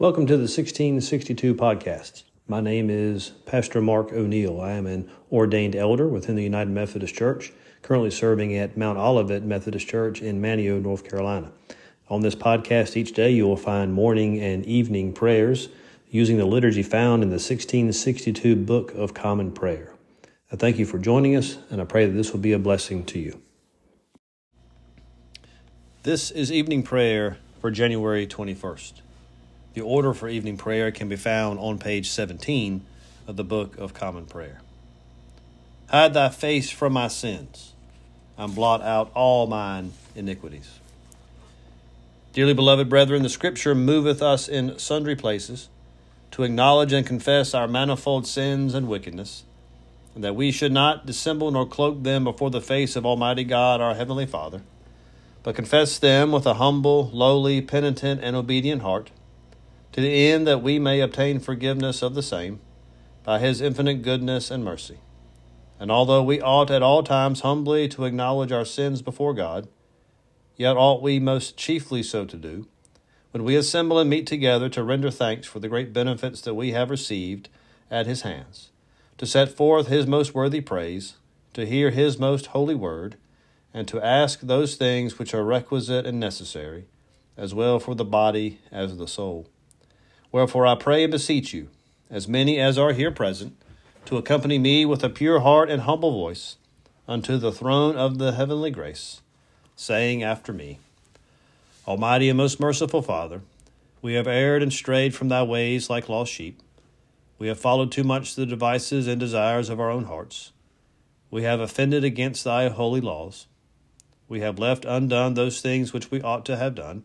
Welcome to the 1662 podcast. My name is Pastor Mark O'Neill. I am an ordained elder within the United Methodist Church, currently serving at Mount Olivet Methodist Church in Manteo, North Carolina. On this podcast, each day you will find morning and evening prayers using the liturgy found in the 1662 Book of Common Prayer. I thank you for joining us, and I pray that this will be a blessing to you. This is evening prayer for January 21st. The order for evening prayer can be found on page 17 of the Book of Common Prayer. Hide thy face from my sins, and blot out all mine iniquities. Dearly beloved brethren, the Scripture moveth us in sundry places to acknowledge and confess our manifold sins and wickedness, and that we should not dissemble nor cloak them before the face of Almighty God our Heavenly Father, but confess them with a humble, lowly, penitent, and obedient heart to the end that we may obtain forgiveness of the same by his infinite goodness and mercy. And although we ought at all times humbly to acknowledge our sins before God, yet ought we most chiefly so to do, when we assemble and meet together to render thanks for the great benefits that we have received at his hands, to set forth his most worthy praise, to hear his most holy word, and to ask those things which are requisite and necessary, as well for the body as the soul. Wherefore I pray and beseech you, as many as are here present, to accompany me with a pure heart and humble voice unto the throne of the heavenly grace, saying after me, Almighty and most merciful Father, we have erred and strayed from thy ways like lost sheep. We have followed too much the devices and desires of our own hearts. We have offended against thy holy laws. We have left undone those things which we ought to have done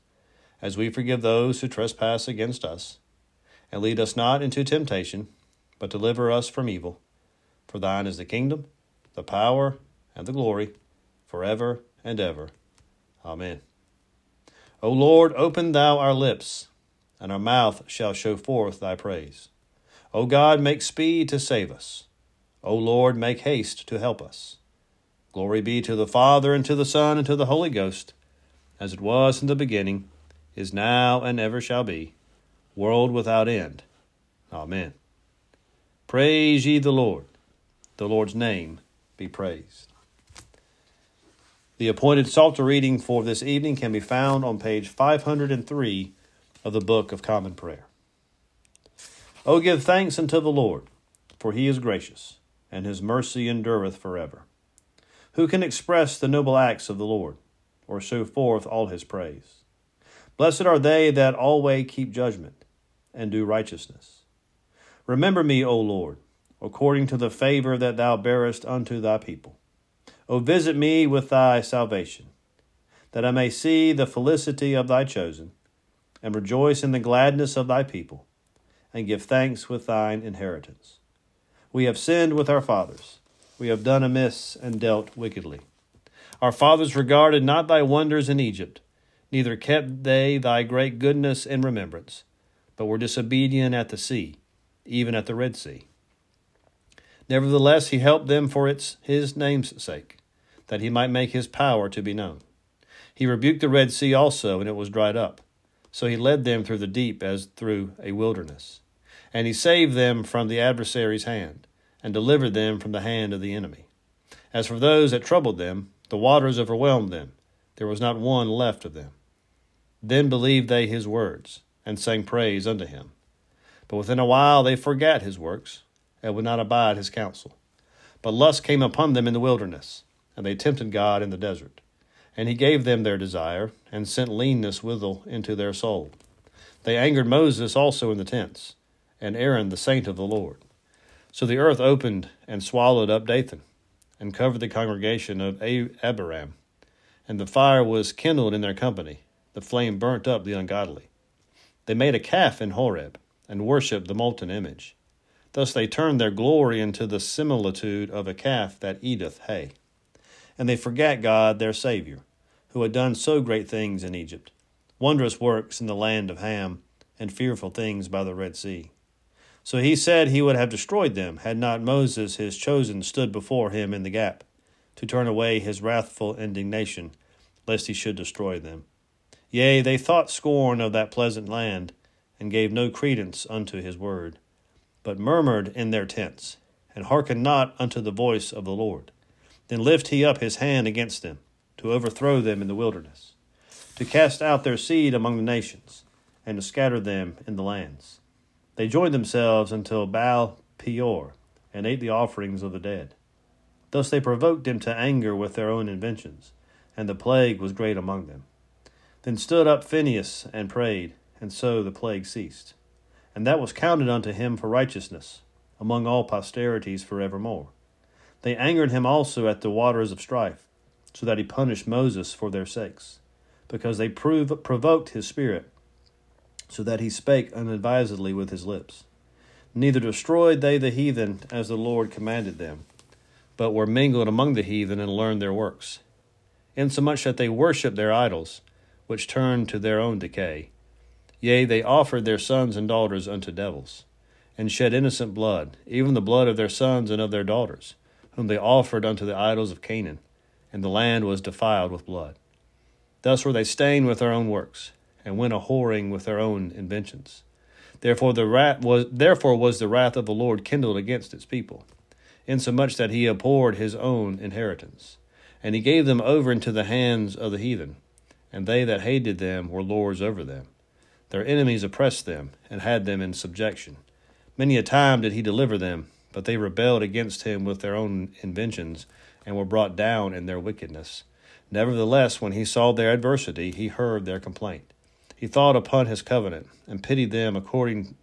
as we forgive those who trespass against us. And lead us not into temptation, but deliver us from evil. For thine is the kingdom, the power, and the glory, forever and ever. Amen. O Lord, open thou our lips, and our mouth shall show forth thy praise. O God, make speed to save us. O Lord, make haste to help us. Glory be to the Father, and to the Son, and to the Holy Ghost, as it was in the beginning is now, and ever shall be, world without end. Amen. Praise ye the Lord. The Lord's name be praised. The appointed Psalter reading for this evening can be found on page 503 of the Book of Common Prayer. O give thanks unto the Lord, for he is gracious, and his mercy endureth forever. Who can express the noble acts of the Lord, or show forth all his praise? Blessed are they that always keep judgment and do righteousness. Remember me, O Lord, according to the favor that thou bearest unto thy people. O visit me with thy salvation, that I may see the felicity of thy chosen, and rejoice in the gladness of thy people, and give thanks with thine inheritance. We have sinned with our fathers, we have done amiss and dealt wickedly. Our fathers regarded not thy wonders in Egypt neither kept they thy great goodness in remembrance, but were disobedient at the sea, even at the Red Sea. Nevertheless, he helped them for its his name's sake, that he might make his power to be known. He rebuked the Red Sea also, and it was dried up. So he led them through the deep as through a wilderness. And he saved them from the adversary's hand, and delivered them from the hand of the enemy. As for those that troubled them, the waters overwhelmed them. There was not one left of them. Then believed they his words, and sang praise unto him. But within a while they forgat his works, and would not abide his counsel. But lust came upon them in the wilderness, and they tempted God in the desert. And he gave them their desire, and sent leanness withal into their soul. They angered Moses also in the tents, and Aaron the saint of the Lord. So the earth opened and swallowed up Dathan, and covered the congregation of Abiram. And the fire was kindled in their company, the flame burnt up the ungodly. They made a calf in Horeb, and worshipped the molten image. Thus they turned their glory into the similitude of a calf that eateth hay. And they forgat God their Saviour, who had done so great things in Egypt, wondrous works in the land of Ham, and fearful things by the Red Sea. So he said he would have destroyed them, had not Moses his chosen stood before him in the gap, to turn away his wrathful indignation, lest he should destroy them. Yea, they thought scorn of that pleasant land, and gave no credence unto his word but murmured in their tents, and hearkened not unto the voice of the Lord. Then lift he up his hand against them, to overthrow them in the wilderness, to cast out their seed among the nations, and to scatter them in the lands. They joined themselves until Baal Peor, and ate the offerings of the dead. Thus they provoked him to anger with their own inventions, and the plague was great among them. Then stood up Phinehas and prayed, and so the plague ceased and that was counted unto him for righteousness among all posterities for evermore. They angered him also at the waters of strife, so that he punished Moses for their sakes, because they prove, provoked his spirit, so that he spake unadvisedly with his lips. Neither destroyed they the heathen as the Lord commanded them, but were mingled among the heathen and learned their works, insomuch that they worshipped their idols, which turned to their own decay Yea, they offered their sons and daughters unto devils, and shed innocent blood, even the blood of their sons and of their daughters, whom they offered unto the idols of Canaan, and the land was defiled with blood. Thus were they stained with their own works, and went a whoring with their own inventions. Therefore the wrath was therefore was the wrath of the Lord kindled against its people, insomuch that he abhorred his own inheritance. And he gave them over into the hands of the heathen, and they that hated them were lords over them. Their enemies oppressed them, and had them in subjection. Many a time did he deliver them, but they rebelled against him with their own inventions, and were brought down in their wickedness. Nevertheless, when he saw their adversity, he heard their complaint. He thought upon his covenant, and pitied them according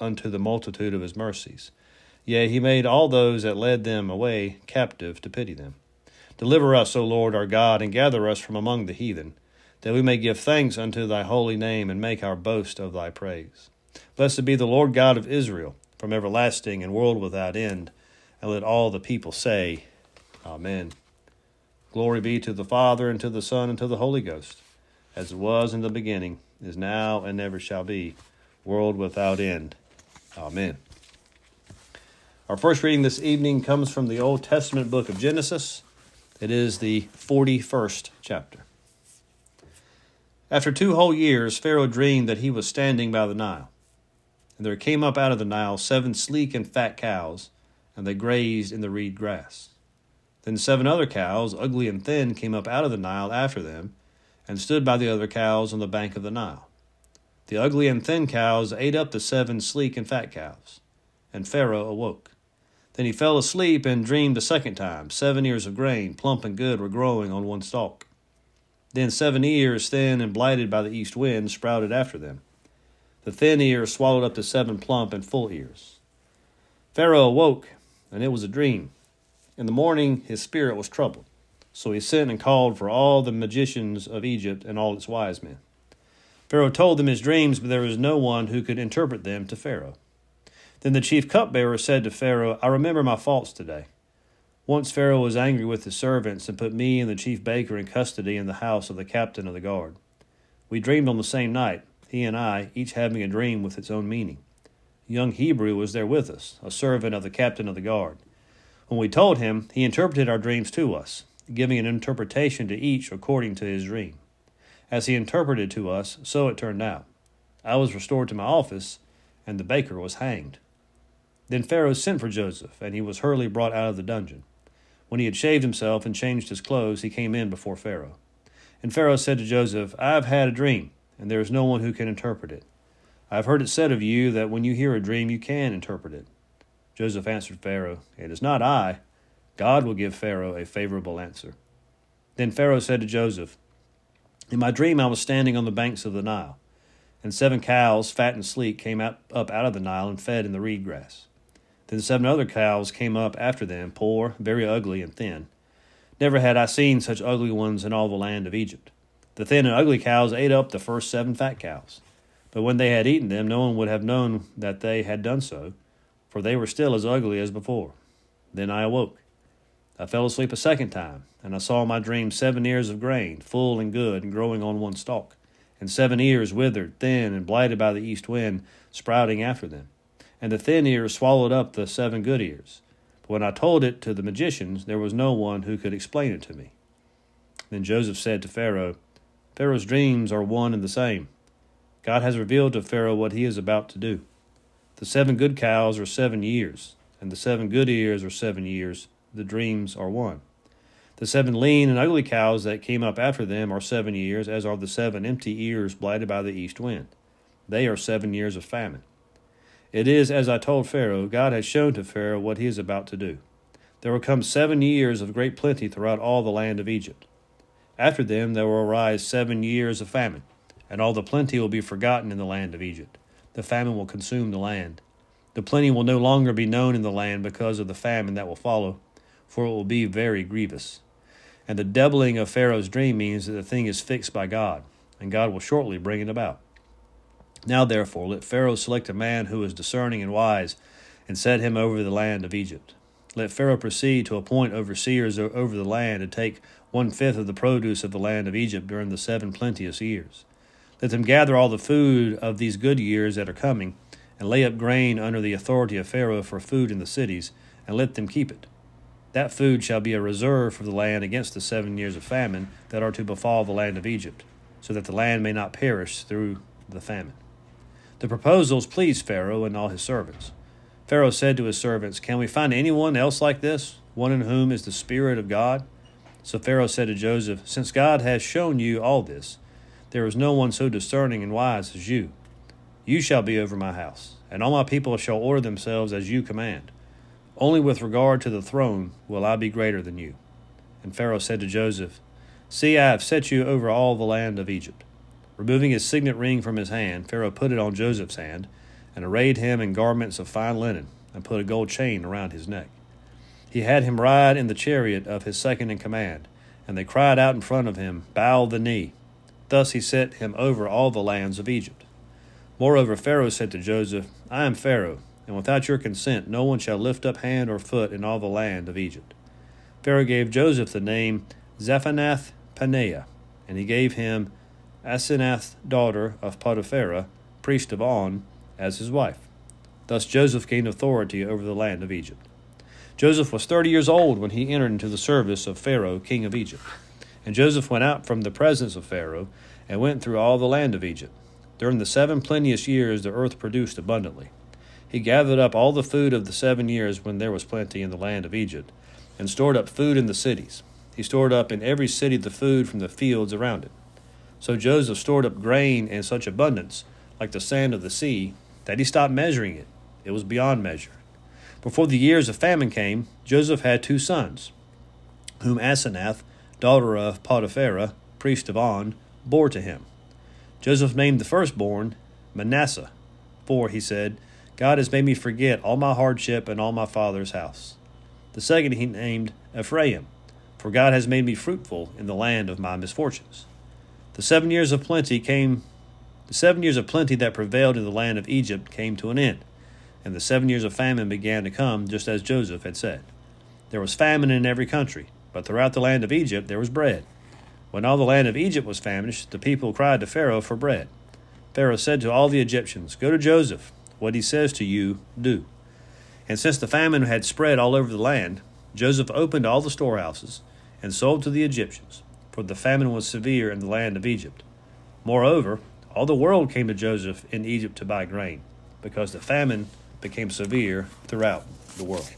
unto the multitude of his mercies. Yea, he made all those that led them away captive to pity them. Deliver us, O Lord our God, and gather us from among the heathen that we may give thanks unto thy holy name and make our boast of thy praise. Blessed be the Lord God of Israel from everlasting and world without end. And let all the people say, Amen. Glory be to the Father, and to the Son, and to the Holy Ghost, as it was in the beginning, is now, and never shall be, world without end. Amen. Our first reading this evening comes from the Old Testament book of Genesis. It is the 41st chapter. After two whole years, Pharaoh dreamed that he was standing by the Nile. And there came up out of the Nile seven sleek and fat cows, and they grazed in the reed grass. Then seven other cows, ugly and thin, came up out of the Nile after them, and stood by the other cows on the bank of the Nile. The ugly and thin cows ate up the seven sleek and fat cows, and Pharaoh awoke. Then he fell asleep and dreamed a second time. Seven ears of grain, plump and good, were growing on one stalk. Then seven ears, thin and blighted by the east wind, sprouted after them. The thin ears swallowed up the seven plump and full ears. Pharaoh awoke, and it was a dream. In the morning his spirit was troubled. So he sent and called for all the magicians of Egypt and all its wise men. Pharaoh told them his dreams, but there was no one who could interpret them to Pharaoh. Then the chief cupbearer said to Pharaoh, I remember my faults today. Once Pharaoh was angry with his servants and put me and the chief baker in custody in the house of the captain of the guard. We dreamed on the same night, he and I, each having a dream with its own meaning. A young Hebrew was there with us, a servant of the captain of the guard. When we told him, he interpreted our dreams to us, giving an interpretation to each according to his dream. As he interpreted to us, so it turned out. I was restored to my office, and the baker was hanged. Then Pharaoh sent for Joseph, and he was hurriedly brought out of the dungeon. When he had shaved himself and changed his clothes, he came in before Pharaoh. And Pharaoh said to Joseph, I have had a dream, and there is no one who can interpret it. I have heard it said of you that when you hear a dream, you can interpret it. Joseph answered Pharaoh, It is not I. God will give Pharaoh a favorable answer. Then Pharaoh said to Joseph, In my dream I was standing on the banks of the Nile, and seven cows, fat and sleek, came up out of the Nile and fed in the reed grass. Then seven other cows came up after them, poor, very ugly, and thin. Never had I seen such ugly ones in all the land of Egypt. The thin and ugly cows ate up the first seven fat cows. But when they had eaten them, no one would have known that they had done so, for they were still as ugly as before. Then I awoke. I fell asleep a second time, and I saw in my dream seven ears of grain, full and good, and growing on one stalk, and seven ears withered, thin, and blighted by the east wind, sprouting after them and the thin ears swallowed up the seven good ears. But when I told it to the magicians, there was no one who could explain it to me. Then Joseph said to Pharaoh, Pharaoh's dreams are one and the same. God has revealed to Pharaoh what he is about to do. The seven good cows are seven years, and the seven good ears are seven years. The dreams are one. The seven lean and ugly cows that came up after them are seven years, as are the seven empty ears blighted by the east wind. They are seven years of famine. It is as I told Pharaoh, God has shown to Pharaoh what he is about to do. There will come seven years of great plenty throughout all the land of Egypt. After them there will arise seven years of famine, and all the plenty will be forgotten in the land of Egypt. The famine will consume the land. The plenty will no longer be known in the land because of the famine that will follow, for it will be very grievous. And the doubling of Pharaoh's dream means that the thing is fixed by God, and God will shortly bring it about. Now, therefore, let Pharaoh select a man who is discerning and wise, and set him over the land of Egypt. Let Pharaoh proceed to appoint overseers over the land, and take one fifth of the produce of the land of Egypt during the seven plenteous years. Let them gather all the food of these good years that are coming, and lay up grain under the authority of Pharaoh for food in the cities, and let them keep it. That food shall be a reserve for the land against the seven years of famine that are to befall the land of Egypt, so that the land may not perish through the famine. The proposals pleased Pharaoh and all his servants. Pharaoh said to his servants, Can we find anyone else like this, one in whom is the Spirit of God? So Pharaoh said to Joseph, Since God has shown you all this, there is no one so discerning and wise as you. You shall be over my house, and all my people shall order themselves as you command. Only with regard to the throne will I be greater than you. And Pharaoh said to Joseph, See, I have set you over all the land of Egypt. Removing his signet ring from his hand, Pharaoh put it on Joseph's hand, and arrayed him in garments of fine linen, and put a gold chain around his neck. He had him ride in the chariot of his second in command, and they cried out in front of him, Bow the knee. Thus he set him over all the lands of Egypt. Moreover, Pharaoh said to Joseph, I am Pharaoh, and without your consent no one shall lift up hand or foot in all the land of Egypt. Pharaoh gave Joseph the name Zaphenath Paneah, and he gave him Asenath, daughter of Potiphera, priest of On, as his wife. Thus Joseph gained authority over the land of Egypt. Joseph was thirty years old when he entered into the service of Pharaoh, king of Egypt. And Joseph went out from the presence of Pharaoh and went through all the land of Egypt. During the seven plenteous years, the earth produced abundantly. He gathered up all the food of the seven years when there was plenty in the land of Egypt, and stored up food in the cities. He stored up in every city the food from the fields around it. So Joseph stored up grain in such abundance, like the sand of the sea, that he stopped measuring it. It was beyond measure. Before the years of famine came, Joseph had two sons, whom Asenath, daughter of Potiphera, priest of On, bore to him. Joseph named the firstborn Manasseh, for, he said, God has made me forget all my hardship and all my father's house. The second he named Ephraim, for God has made me fruitful in the land of my misfortunes. The seven years of plenty came the seven years of plenty that prevailed in the land of Egypt came to an end, and the seven years of famine began to come, just as Joseph had said. There was famine in every country, but throughout the land of Egypt there was bread. When all the land of Egypt was famished, the people cried to Pharaoh for bread. Pharaoh said to all the Egyptians, Go to Joseph, What he says to you, do. And since the famine had spread all over the land, Joseph opened all the storehouses and sold to the Egyptians, for the famine was severe in the land of Egypt. Moreover, all the world came to Joseph in Egypt to buy grain, because the famine became severe throughout the world.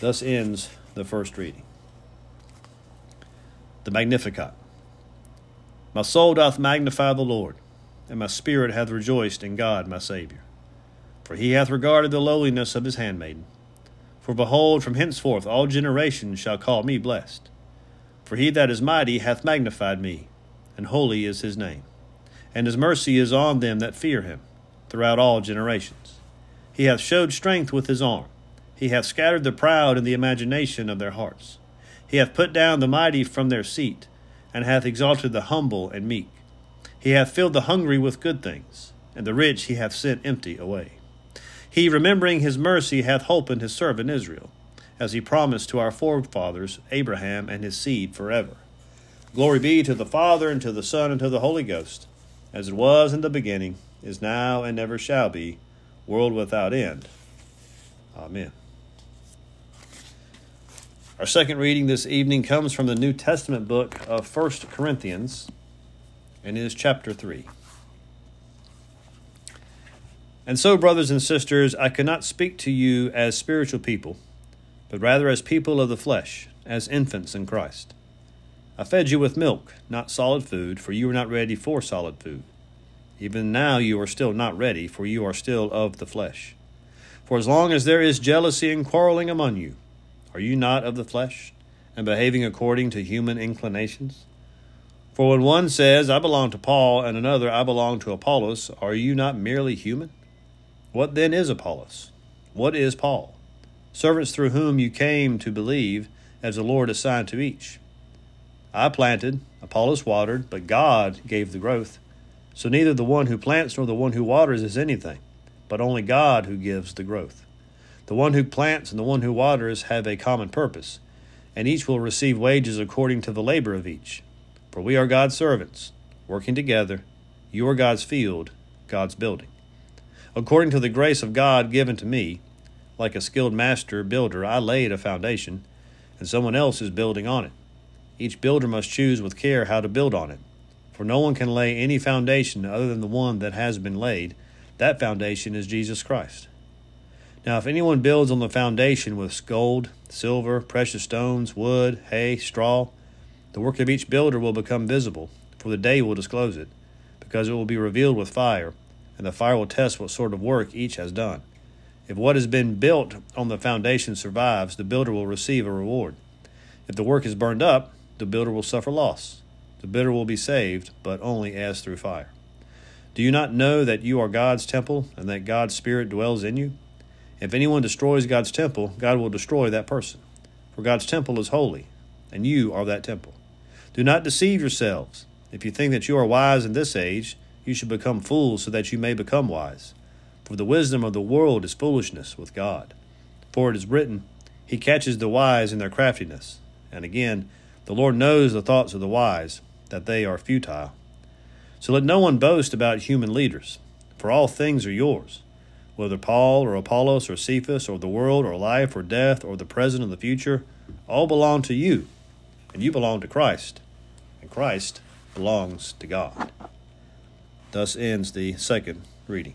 Thus ends the first reading. The Magnificat. My soul doth magnify the Lord, and my spirit hath rejoiced in God my Saviour. For he hath regarded the lowliness of his handmaiden. For behold, from henceforth all generations shall call me blessed. For he that is mighty hath magnified me, and holy is his name. And his mercy is on them that fear him, throughout all generations. He hath showed strength with his arm. He hath scattered the proud in the imagination of their hearts. He hath put down the mighty from their seat, and hath exalted the humble and meek. He hath filled the hungry with good things, and the rich he hath sent empty away. He, remembering his mercy, hath holpen his servant Israel, as he promised to our forefathers Abraham and his seed forever. Glory be to the Father, and to the Son, and to the Holy Ghost, as it was in the beginning, is now, and ever shall be, world without end. Amen. Our second reading this evening comes from the New Testament book of First Corinthians, and is chapter 3. And so, brothers and sisters, I cannot speak to you as spiritual people, but rather as people of the flesh, as infants in Christ. I fed you with milk, not solid food, for you were not ready for solid food. Even now you are still not ready, for you are still of the flesh. For as long as there is jealousy and quarreling among you, are you not of the flesh, and behaving according to human inclinations? For when one says, I belong to Paul, and another, I belong to Apollos, are you not merely human? What then is Apollos? What is Paul? Servants through whom you came to believe, as the Lord assigned to each. I planted, Apollos watered, but God gave the growth. So neither the one who plants nor the one who waters is anything, but only God who gives the growth. The one who plants and the one who waters have a common purpose, and each will receive wages according to the labor of each. For we are God's servants, working together. You are God's field, God's building. According to the grace of God given to me, like a skilled master builder, I laid a foundation, and someone else is building on it. Each builder must choose with care how to build on it. For no one can lay any foundation other than the one that has been laid. That foundation is Jesus Christ. Now, if anyone builds on the foundation with gold, silver, precious stones, wood, hay, straw, the work of each builder will become visible, for the day will disclose it, because it will be revealed with fire and the fire will test what sort of work each has done. If what has been built on the foundation survives, the builder will receive a reward. If the work is burned up, the builder will suffer loss. The builder will be saved, but only as through fire. Do you not know that you are God's temple and that God's Spirit dwells in you? If anyone destroys God's temple, God will destroy that person. For God's temple is holy, and you are that temple. Do not deceive yourselves. If you think that you are wise in this age, you should become fools so that you may become wise. For the wisdom of the world is foolishness with God. For it is written, He catches the wise in their craftiness. And again, the Lord knows the thoughts of the wise, that they are futile. So let no one boast about human leaders, for all things are yours, whether Paul or Apollos or Cephas or the world or life or death or the present or the future, all belong to you, and you belong to Christ, and Christ belongs to God. Thus ends the second reading.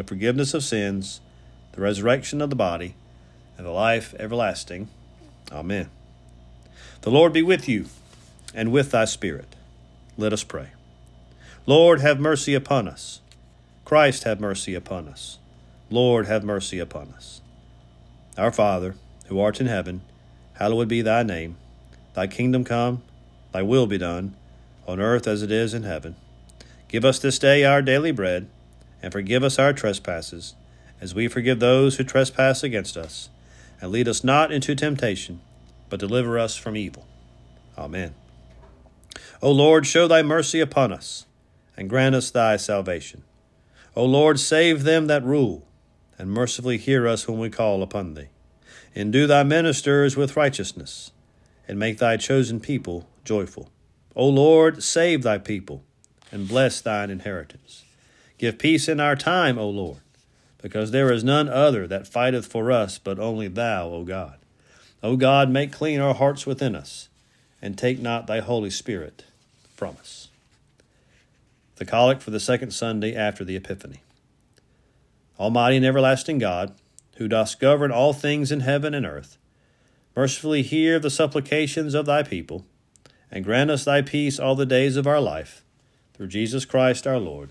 the forgiveness of sins, the resurrection of the body, and the life everlasting. Amen. The Lord be with you, and with thy spirit. Let us pray. Lord, have mercy upon us. Christ, have mercy upon us. Lord, have mercy upon us. Our Father, who art in heaven, hallowed be thy name. Thy kingdom come, thy will be done, on earth as it is in heaven. Give us this day our daily bread, and forgive us our trespasses, as we forgive those who trespass against us. And lead us not into temptation, but deliver us from evil. Amen. O Lord, show thy mercy upon us, and grant us thy salvation. O Lord, save them that rule, and mercifully hear us when we call upon thee. Endue thy ministers with righteousness, and make thy chosen people joyful. O Lord, save thy people and bless thine inheritance. Give peace in our time, O Lord, because there is none other that fighteth for us but only thou, O God. O God, make clean our hearts within us, and take not thy Holy Spirit from us. The Collect for the second Sunday after the Epiphany. Almighty and everlasting God, who dost govern all things in heaven and earth, mercifully hear the supplications of thy people, and grant us thy peace all the days of our life through Jesus Christ our Lord.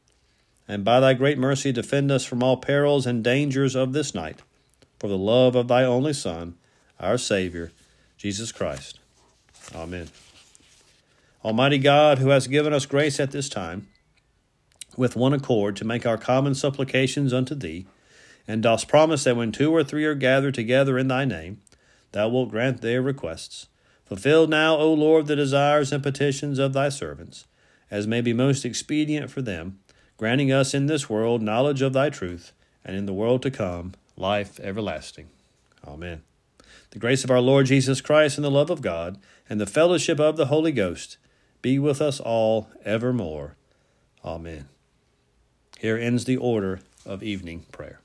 and by thy great mercy defend us from all perils and dangers of this night, for the love of thy only Son, our Savior, Jesus Christ. Amen. Almighty God, who hast given us grace at this time, with one accord to make our common supplications unto thee, and dost promise that when two or three are gathered together in thy name, thou wilt grant their requests. Fulfill now, O Lord, the desires and petitions of thy servants as may be most expedient for them, granting us in this world knowledge of thy truth, and in the world to come life everlasting. Amen. The grace of our Lord Jesus Christ and the love of God and the fellowship of the Holy Ghost be with us all evermore. Amen. Here ends the order of evening prayer.